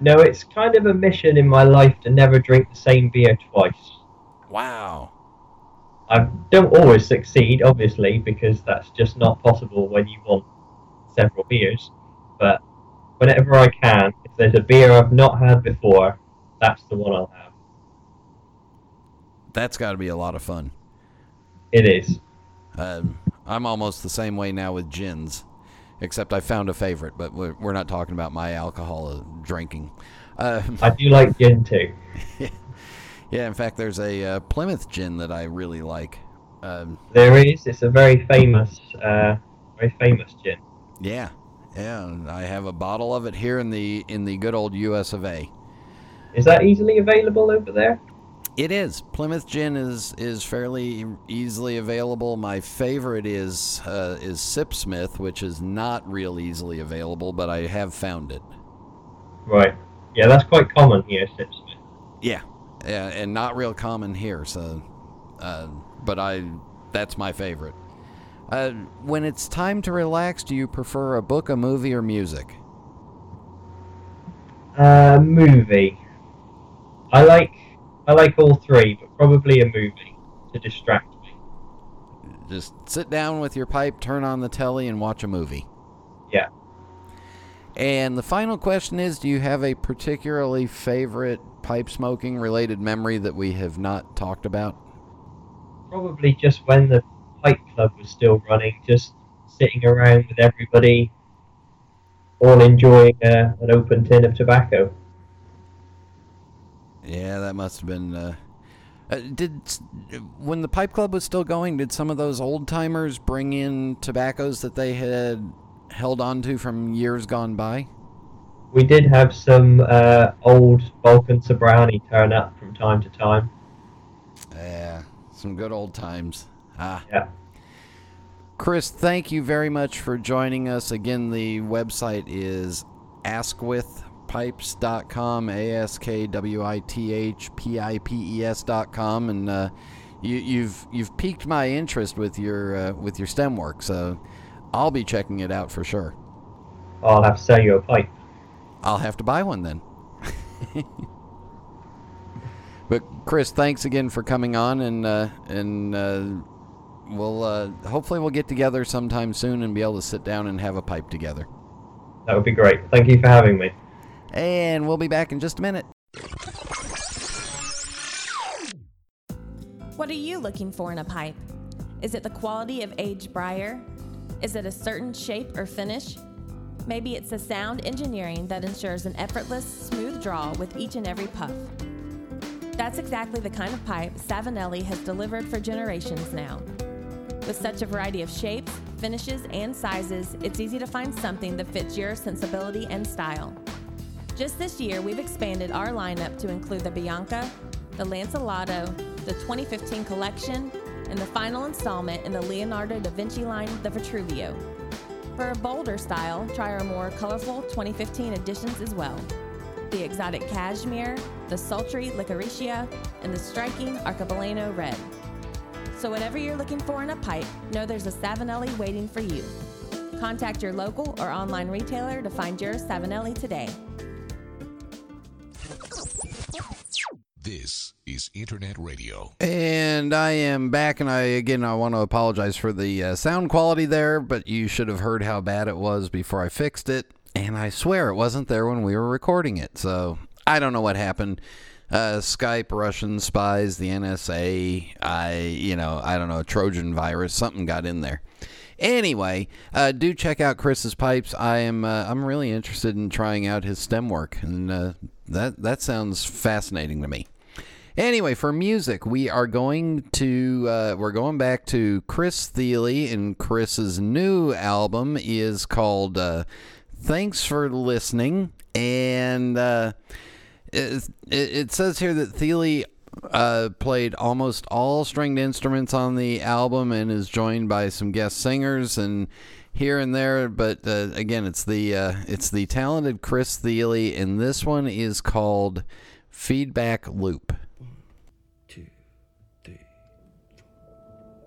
F: No, it's kind of a mission in my life to never drink the same beer twice.
C: Wow.
F: I don't always succeed, obviously, because that's just not possible when you want several beers. But whenever I can, if there's a beer I've not had before, that's the one I'll have.
C: That's got to be a lot of fun.
F: It is.
C: Um, I'm almost the same way now with gins, except I found a favorite, but we're, we're not talking about my alcohol drinking. Uh,
F: I do like gin too.
C: yeah, in fact, there's a uh, Plymouth gin that I really like. Um,
F: There is. It's a very famous, uh, very famous gin.
C: yeah, yeah, and I have a bottle of it here in the in the good old U.S. of A.
F: Is that easily available over there?
C: It is. Plymouth gin is is fairly easily available. My favorite is uh, is Sipsmith, which is not real easily available, but I have found it.
F: Right. Yeah, that's quite common here, Sipsmith.
C: Yeah, yeah, and not real common here. So, uh, but I that's my favorite. Uh, when it's time to relax, do you prefer a book, a movie, or music?
F: Uh, movie. I like I like all three, but probably a movie to distract me.
C: Just sit down with your pipe, turn on the telly, and watch a movie.
F: Yeah.
C: And the final question is Do you have a particularly favorite pipe smoking related memory that we have not talked about?
F: Probably just when the pipe club was still running, just sitting around with everybody, all enjoying uh, an open tin of tobacco.
C: Yeah, that must have been. Uh, uh, did when the pipe club was still going? Did some of those old timers bring in tobaccos that they had held on to from years gone by?
F: We did have some uh, old Balkan Sobranie turn up from time to time.
C: Yeah, some good old times. Ah.
F: Yeah.
C: Chris, thank you very much for joining us. Again, the website is askwithpipes.com, A S K W I T H P I P E S.com, and uh, you, you've you've piqued my interest with your uh, with your stem work, so I'll be checking it out for sure.
F: I'll have to sell you a pipe.
C: I'll have to buy one then. but Chris, thanks again for coming on, and uh, and uh, we'll uh, hopefully we'll get together sometime soon and be able to sit down and have a pipe together.
F: That would be great. Thank you for having me.
C: And we'll be back in just a minute.
G: What are you looking for in a pipe? Is it the quality of aged briar? Is it a certain shape or finish? Maybe it's the sound engineering that ensures an effortless, smooth draw with each and every puff. That's exactly the kind of pipe Savinelli has delivered for generations now. With such a variety of shapes, finishes, and sizes, it's easy to find something that fits your sensibility and style. Just this year, we've expanded our lineup to include the Bianca, the Lancelotto, the 2015 collection, and the final installment in the Leonardo da Vinci line, the Vitruvio. For a bolder style, try our more colorful 2015 editions as well. The exotic cashmere, the sultry liquirizia, and the striking arcobaleno red. So whatever you're looking for in a pipe, know there's a Savinelli waiting for you. Contact your local or online retailer to find your Savinelli today.
D: This is Internet Radio.
C: And I am back, and I again I want to apologize for the uh, sound quality there, but you should have heard how bad it was before I fixed it, and I swear it wasn't there when we were recording it. So I don't know what happened. Uh, Skype, Russian spies, the NSA, I you know I don't know Trojan virus, something got in there. Anyway, uh, do check out Chris's pipes. I am uh, I'm really interested in trying out his stem work, and uh, that that sounds fascinating to me. Anyway, for music, we are going to uh, we're going back to Chris Thile, and Chris's new album is called uh, "Thanks for Listening," and uh, it, it says here that Thile uh, played almost all stringed instruments on the album and is joined by some guest singers and here and there. But uh, again, it's the uh, it's the talented Chris Thile, and this one is called "Feedback Loop."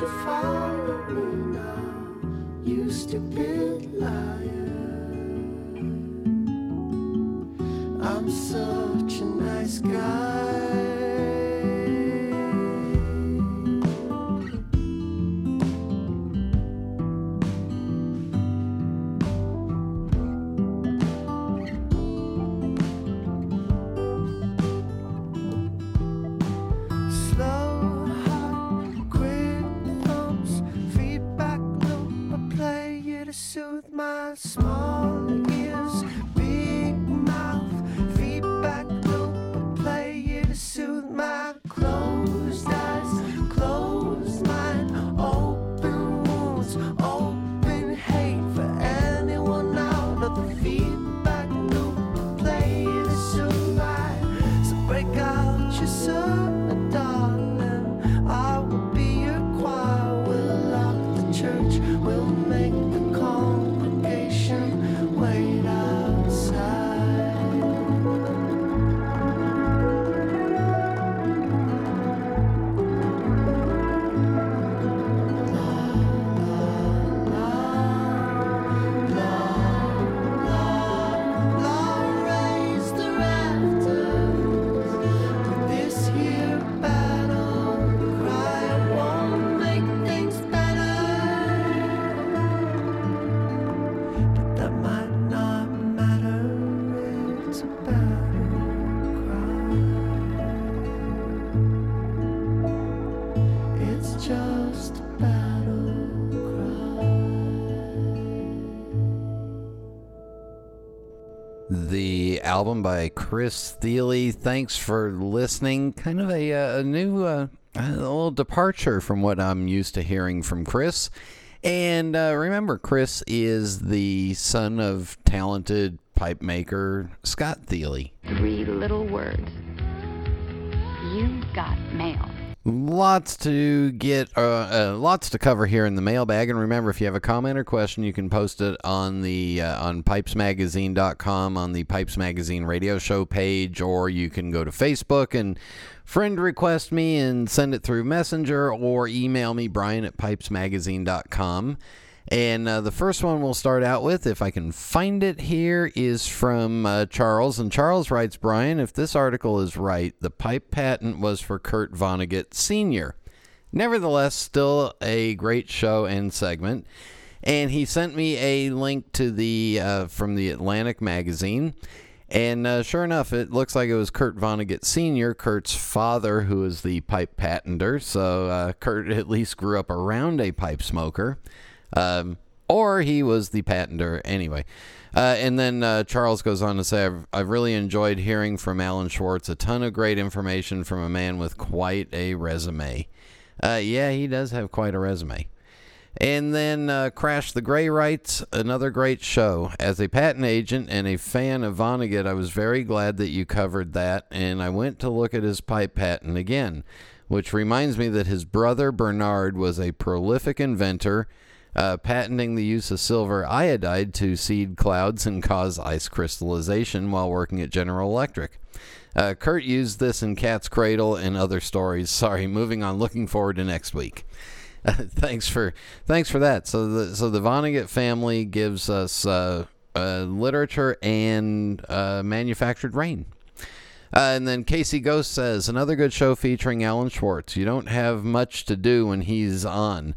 H: you follow me now, you stupid liar? I'm such a nice guy.
C: Album by Chris Thile. Thanks for listening. Kind of a, uh, a new, uh, a little departure from what I'm used to hearing from Chris. And uh, remember, Chris is the son of talented pipe maker Scott Thile.
I: Three little words. You've got mail.
C: Lots to get, uh, uh, lots to cover here in the mailbag. And remember, if you have a comment or question, you can post it on the uh, on pipesmagazine.com on the Pipes Magazine radio show page, or you can go to Facebook and friend request me and send it through Messenger, or email me Brian at pipesmagazine.com. And uh, the first one we'll start out with, if I can find it here, is from uh, Charles. And Charles writes Brian, if this article is right, the pipe patent was for Kurt Vonnegut Sr. Nevertheless, still a great show and segment. And he sent me a link to the uh, from the Atlantic magazine. And uh, sure enough, it looks like it was Kurt Vonnegut Sr., Kurt's father, who is the pipe patenter. So uh, Kurt at least grew up around a pipe smoker. Um, or he was the patenter anyway. Uh, and then uh, Charles goes on to say, I've, I've really enjoyed hearing from Alan Schwartz. A ton of great information from a man with quite a resume. Uh, yeah, he does have quite a resume. And then uh, Crash the Gray writes, another great show. As a patent agent and a fan of Vonnegut, I was very glad that you covered that, and I went to look at his pipe patent again, which reminds me that his brother Bernard was a prolific inventor, uh, patenting the use of silver iodide to seed clouds and cause ice crystallization while working at General Electric. Uh, Kurt used this in Cat's Cradle and other stories. Sorry, moving on. Looking forward to next week. thanks for thanks for that. So the so the Vonnegut family gives us uh, uh, literature and uh, manufactured rain. Uh, and then Casey Ghost says another good show featuring Alan Schwartz. You don't have much to do when he's on.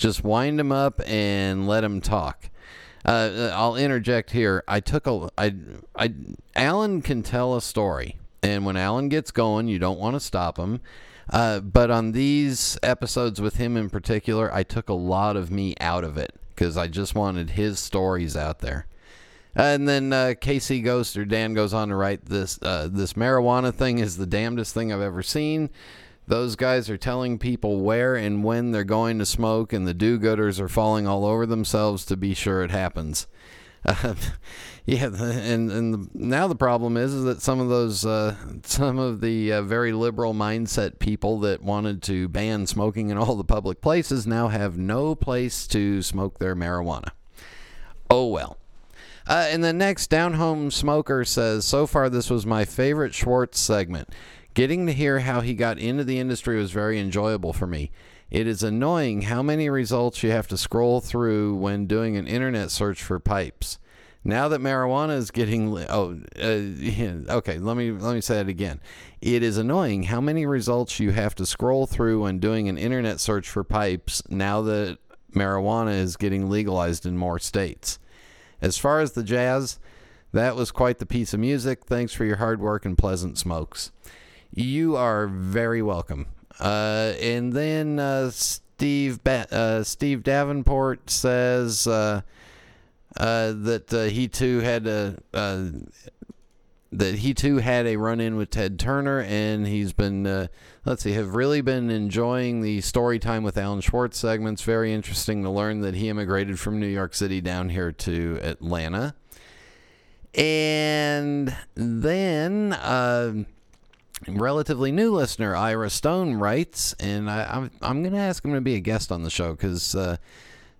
C: Just wind him up and let him talk. Uh, I'll interject here. I took a I I Alan can tell a story, and when Alan gets going, you don't want to stop him. Uh, but on these episodes with him in particular, I took a lot of me out of it because I just wanted his stories out there. And then uh, Casey Ghost or Dan goes on to write this uh, this marijuana thing is the damnedest thing I've ever seen. Those guys are telling people where and when they're going to smoke, and the do-gooders are falling all over themselves to be sure it happens. Uh, yeah, and and the, now the problem is, is that some of those uh, some of the uh, very liberal mindset people that wanted to ban smoking in all the public places now have no place to smoke their marijuana. Oh well. Uh, and the next down home smoker says, so far this was my favorite Schwartz segment. Getting to hear how he got into the industry was very enjoyable for me. It is annoying how many results you have to scroll through when doing an internet search for pipes. Now that marijuana is getting oh uh, okay, let me let me say that again. It is annoying how many results you have to scroll through when doing an internet search for pipes now that marijuana is getting legalized in more states. As far as the jazz, that was quite the piece of music. Thanks for your hard work and pleasant smokes. You are very welcome. Uh, and then uh, Steve ba- uh, Steve Davenport says uh, uh, that uh, he too had a that he too had a run in with Ted Turner, and he's been let's see have really been enjoying the story time with Alan Schwartz segments. Very interesting to learn that he immigrated from New York City down here to Atlanta. And then relatively new listener Ira Stone writes, and I, I'm I'm going to ask him to be a guest on the show because uh,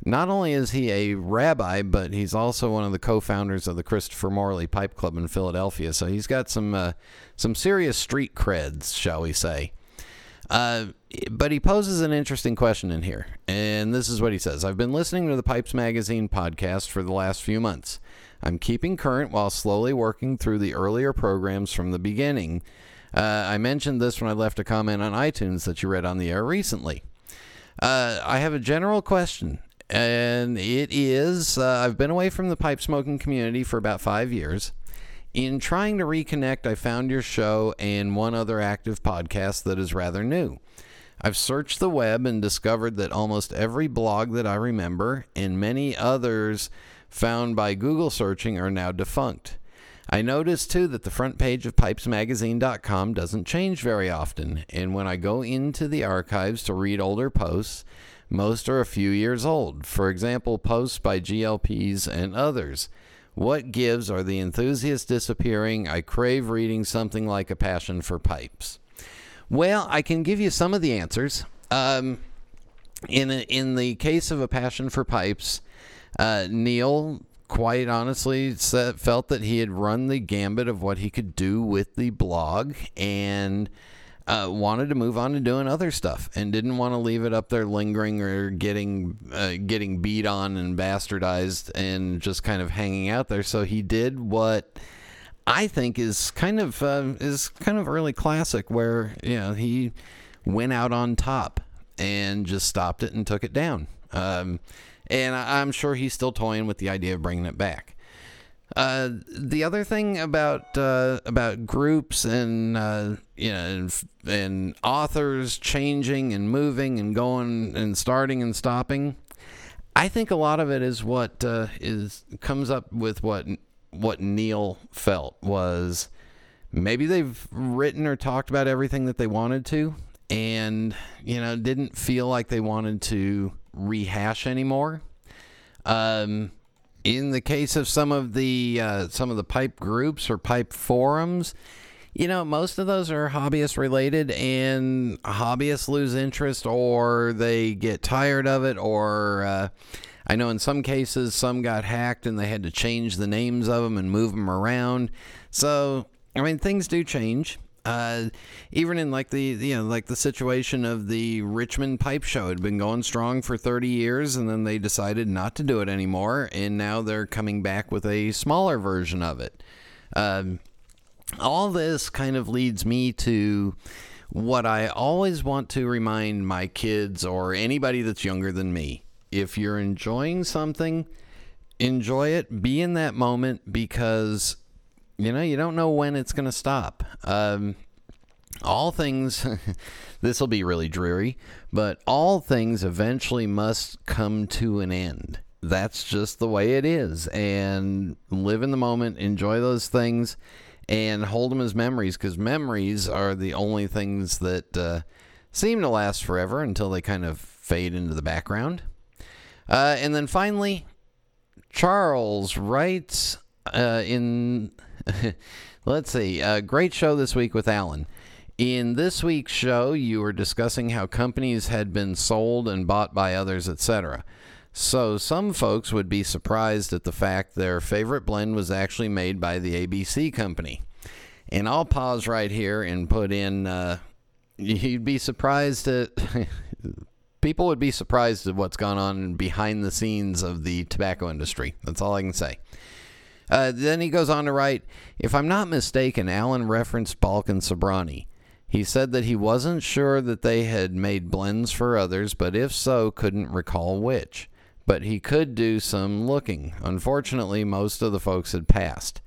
C: not only is he a rabbi, but he's also one of the co-founders of the Christopher Morley Pipe Club in Philadelphia. So he's got some uh, some serious street creds, shall we say. Uh, but he poses an interesting question in here, and this is what he says I've been listening to the Pipes Magazine podcast for the last few months. I'm keeping current while slowly working through the earlier programs from the beginning. Uh, I mentioned this when I left a comment on iTunes that you read on the air recently. Uh, I have a general question, and it is uh, I've been away from the pipe smoking community for about five years. In trying to reconnect, I found your show and one other active podcast that is rather new. I've searched the web and discovered that almost every blog that I remember and many others found by Google searching are now defunct. I noticed too that the front page of pipesmagazine.com doesn't change very often, and when I go into the archives to read older posts, most are a few years old. For example, posts by GLPs and others. What gives? Are the enthusiasts disappearing? I crave reading something like A Passion for Pipes. Well, I can give you some of the answers. Um, in, a, in the case of A Passion for Pipes, uh, Neil quite honestly felt that he had run the gambit of what he could do with the blog and uh, wanted to move on to doing other stuff and didn't want to leave it up there lingering or getting uh, getting beat on and bastardized and just kind of hanging out there. So he did what I think is kind of uh, is kind of early classic, where you know he went out on top and just stopped it and took it down. Um, and I'm sure he's still toying with the idea of bringing it back. Uh, the other thing about uh, about groups and uh, you know and, and authors changing and moving and going and starting and stopping, I think a lot of it is what uh, is comes up with what what Neil felt was maybe they've written or talked about everything that they wanted to, and you know didn't feel like they wanted to rehash anymore. Um, in the case of some of the uh, some of the pipe groups or pipe forums, you know, most of those are hobbyist related, and hobbyists lose interest or they get tired of it, or uh, I know in some cases some got hacked and they had to change the names of them and move them around. So, I mean, things do change. Uh, even in like the you know like the situation of the Richmond Pipe Show had been going strong for 30 years, and then they decided not to do it anymore, and now they're coming back with a smaller version of it. Um, all this kind of leads me to what I always want to remind my kids or anybody that's younger than me. If you're enjoying something, enjoy it, be in that moment because you know, you don't know when it's going to stop. Um, all things, this will be really dreary, but all things eventually must come to an end. That's just the way it is. And live in the moment, enjoy those things, and hold them as memories because memories are the only things that uh, seem to last forever until they kind of fade into the background. Uh, and then finally, Charles writes uh, in Let's see. A great show this week with Alan. In this week's show, you were discussing how companies had been sold and bought by others, etc. So, some folks would be surprised at the fact their favorite blend was actually made by the ABC company. And I'll pause right here and put in uh, you'd be surprised at. people would be surprised at what's gone on behind the scenes of the tobacco industry. That's all I can say. Uh, then he goes on to write If I'm not mistaken, Alan referenced Balkan Sobranie. He said that he wasn't sure that they had made blends for others, but if so, couldn't recall which. But he could do some looking. Unfortunately, most of the folks had passed.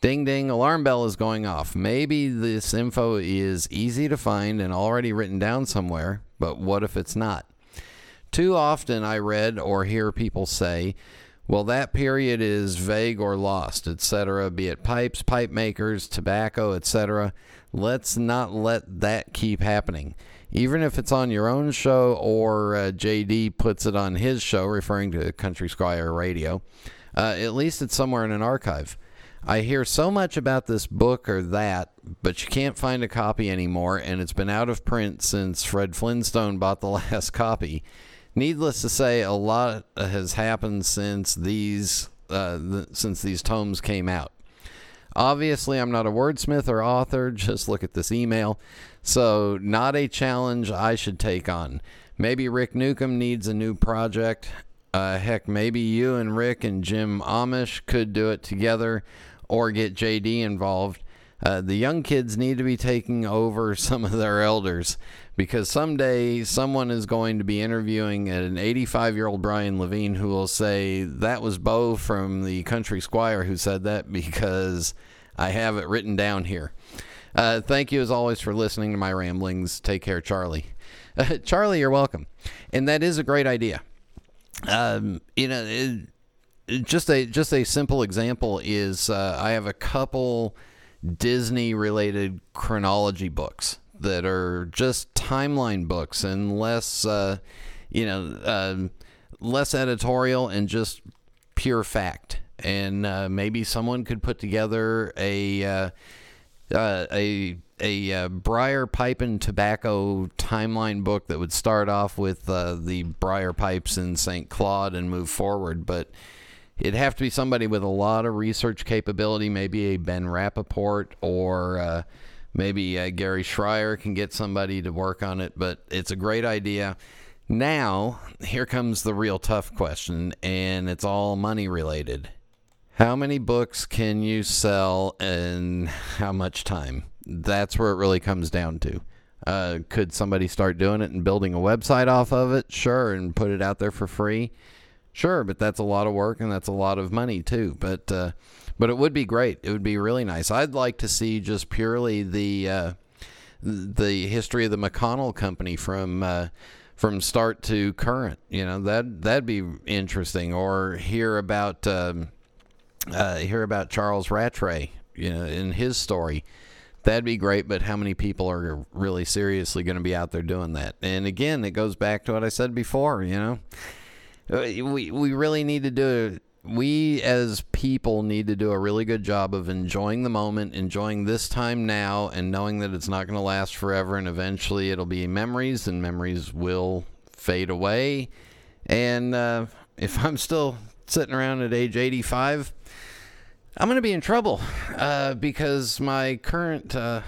C: Ding ding, alarm bell is going off. Maybe this info is easy to find and already written down somewhere, but what if it's not? Too often I read or hear people say, well, that period is vague or lost, etc., be it pipes, pipe makers, tobacco, etc. Let's not let that keep happening. Even if it's on your own show or uh, JD puts it on his show, referring to Country Squire Radio, uh, at least it's somewhere in an archive. I hear so much about this book or that, but you can't find a copy anymore, and it's been out of print since Fred Flintstone bought the last copy. Needless to say, a lot has happened since these uh, since these tomes came out. Obviously, I'm not a wordsmith or author. Just look at this email. So, not a challenge I should take on. Maybe Rick Newcomb needs a new project. Uh, heck, maybe you and Rick and Jim Amish could do it together or get JD involved. Uh, the young kids need to be taking over some of their elders because someday someone is going to be interviewing an 85 year old Brian Levine who will say, That was Bo from the Country Squire who said that because I have it written down here. Uh, thank you as always for listening to my ramblings. Take care, Charlie. Uh, Charlie, you're welcome. And that is a great idea. Um, you know, it, it, just a just a simple example is uh, I have a couple Disney related chronology books that are just timeline books and less, uh, you know, uh, less editorial and just pure fact. And uh, maybe someone could put together a uh, uh, a a uh, briar pipe and tobacco timeline book that would start off with the briar pipes in St. Claude and move forward, but it'd have to be somebody with a lot of research capability, maybe a Ben Rapaport or uh, maybe uh, Gary Schrier can get somebody to work on it. But it's a great idea. Now, here comes the real tough question, and it's all money related. How many books can you sell in how much time? That's where it really comes down to. Uh, could somebody start doing it and building a website off of it? Sure, and put it out there for free. Sure, but that's a lot of work and that's a lot of money too. But uh, but it would be great. It would be really nice. I'd like to see just purely the uh, the history of the McClelland Company from uh, from start to current. You know that that'd be interesting. Or hear about um, uh, hear about Charles Rattray. You know, in his story. That'd be great, but how many people are really seriously going to be out there doing that? And again, it goes back to what I said before, you know. Uh, We we really need to do we as people need to do a really good job of enjoying the moment, enjoying this time now and knowing that it's not going to last forever and eventually it'll be memories and memories will fade away. And uh, if I'm still sitting around at age 85, I'm going to be in trouble uh, because my current uh,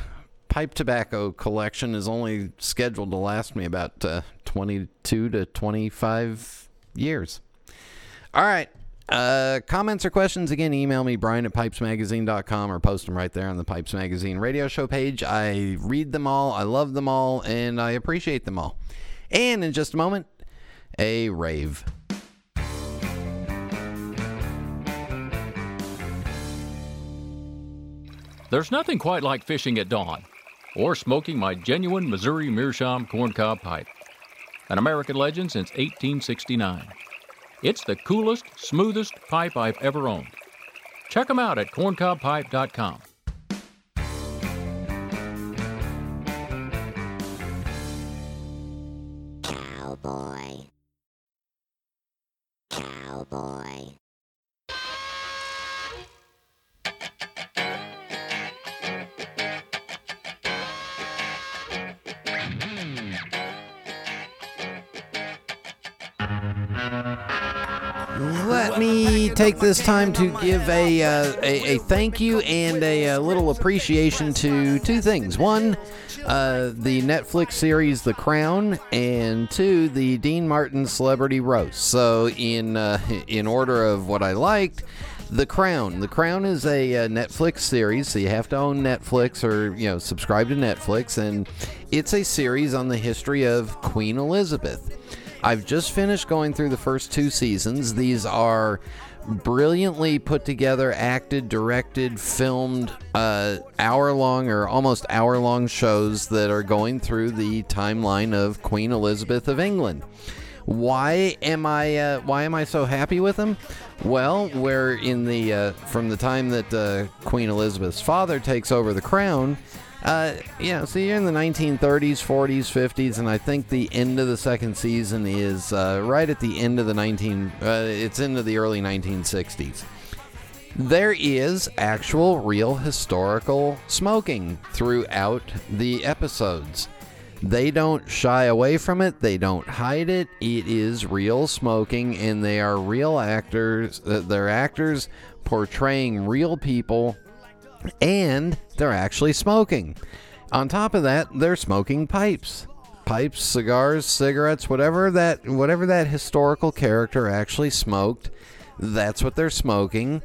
C: pipe tobacco collection is only scheduled to last me about uh, 22 to 25 years. All right. Uh, comments or questions, again, email me, brian at pipesmagazine.com, or post them right there on the Pipes Magazine radio show page. I read them all, I love them all, and I appreciate them all. And in just a moment, a rave.
J: There's nothing quite like fishing at dawn or smoking my genuine Missouri Meerschaum corncob pipe, an American legend since 1869. It's the coolest, smoothest pipe I've ever owned. Check them out at corncobpipe.com.
C: take this time to give a, uh, a, a thank you and a, uh little appreciation to two things. One, uh, the Netflix series The Crown, and two, the Dean Martin Celebrity Roast. So, in uh, in order of what I liked, The Crown. The Crown is a uh, Netflix series, so you have to own Netflix or you know subscribe to Netflix, and it's a series on the history of Queen Elizabeth. I've just finished going through the first two seasons. These are brilliantly put together, acted, directed, filmed, uh, hour long or almost hour long shows that are going through the timeline of Queen Elizabeth of England. Why am I uh, why am I so happy with them? Well, we're in the uh, from the time that uh, Queen Elizabeth's father takes over the crown. Uh, yeah, so you're in the 1930s, 40s, 50s, and I think the end of the second season is uh, right at the end of the 19. Uh, it's into the early 1960s. There is actual, real historical smoking throughout the episodes. They don't shy away from it. They don't hide it. It is real smoking, and they are real actors. Uh, they're actors portraying real people and they're actually smoking. On top of that, they're smoking pipes. Pipes, cigars, cigarettes, whatever that whatever that historical character actually smoked, that's what they're smoking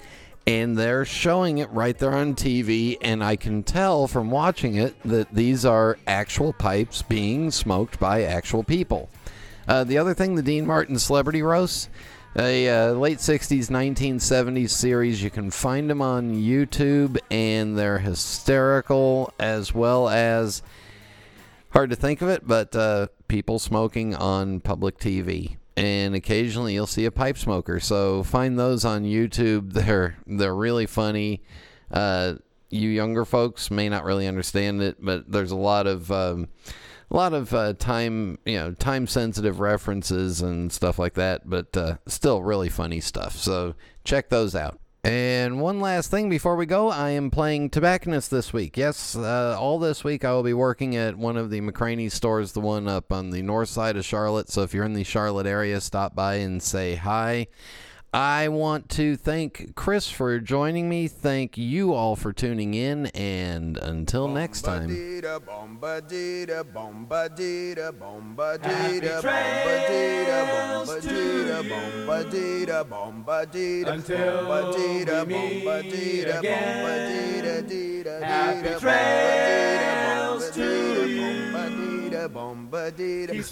C: and they're showing it right there on TV and I can tell from watching it that these are actual pipes being smoked by actual people. Uh, the other thing, the Dean Martin Celebrity Roast, a uh, late 60s 1970s series. You can find them on youtube and they're hysterical as well as hard to think of it but uh, people smoking on public tv and occasionally you'll see a pipe smoker. So find those on youtube. They're they're really funny. Uh, you younger folks may not really understand it but there's a lot of um, a lot of uh, time, you know, time sensitive references and stuff like that, but uh, still really funny stuff. So check those out. And one last thing before we go, I am playing Tobacconist this week. Yes, uh, all this week I will be working at one of the McCranie stores, the one up on the north side of Charlotte. So if you're in the Charlotte area, stop by and say hi. I want to thank Chris for joining me. Thank you all for tuning in. And until next time.
H: Until we meet again. Happy trails to you. He's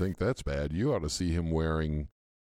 A: think that's bad, you ought to see him wearing